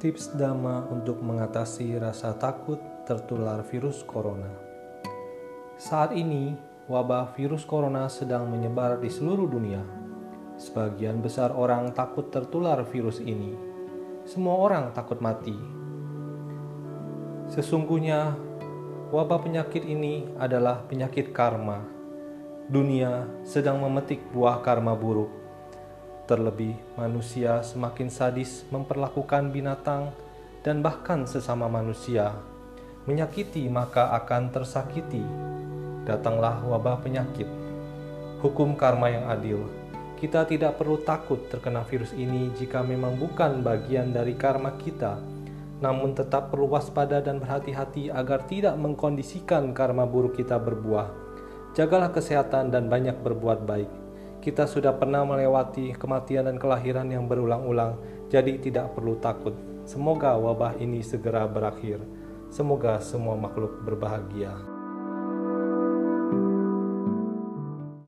Tips Dhamma untuk mengatasi rasa takut tertular virus corona. Saat ini, wabah virus corona sedang menyebar di seluruh dunia. Sebagian besar orang takut tertular virus ini. Semua orang takut mati. Sesungguhnya, wabah penyakit ini adalah penyakit karma. Dunia sedang memetik buah karma buruk Terlebih, manusia semakin sadis memperlakukan binatang dan bahkan sesama manusia. Menyakiti maka akan tersakiti. Datanglah wabah penyakit. Hukum karma yang adil. Kita tidak perlu takut terkena virus ini jika memang bukan bagian dari karma kita, namun tetap perlu waspada dan berhati-hati agar tidak mengkondisikan karma buruk kita berbuah. Jagalah kesehatan dan banyak berbuat baik kita sudah pernah melewati kematian dan kelahiran yang berulang-ulang, jadi tidak perlu takut. Semoga wabah ini segera berakhir. Semoga semua makhluk berbahagia.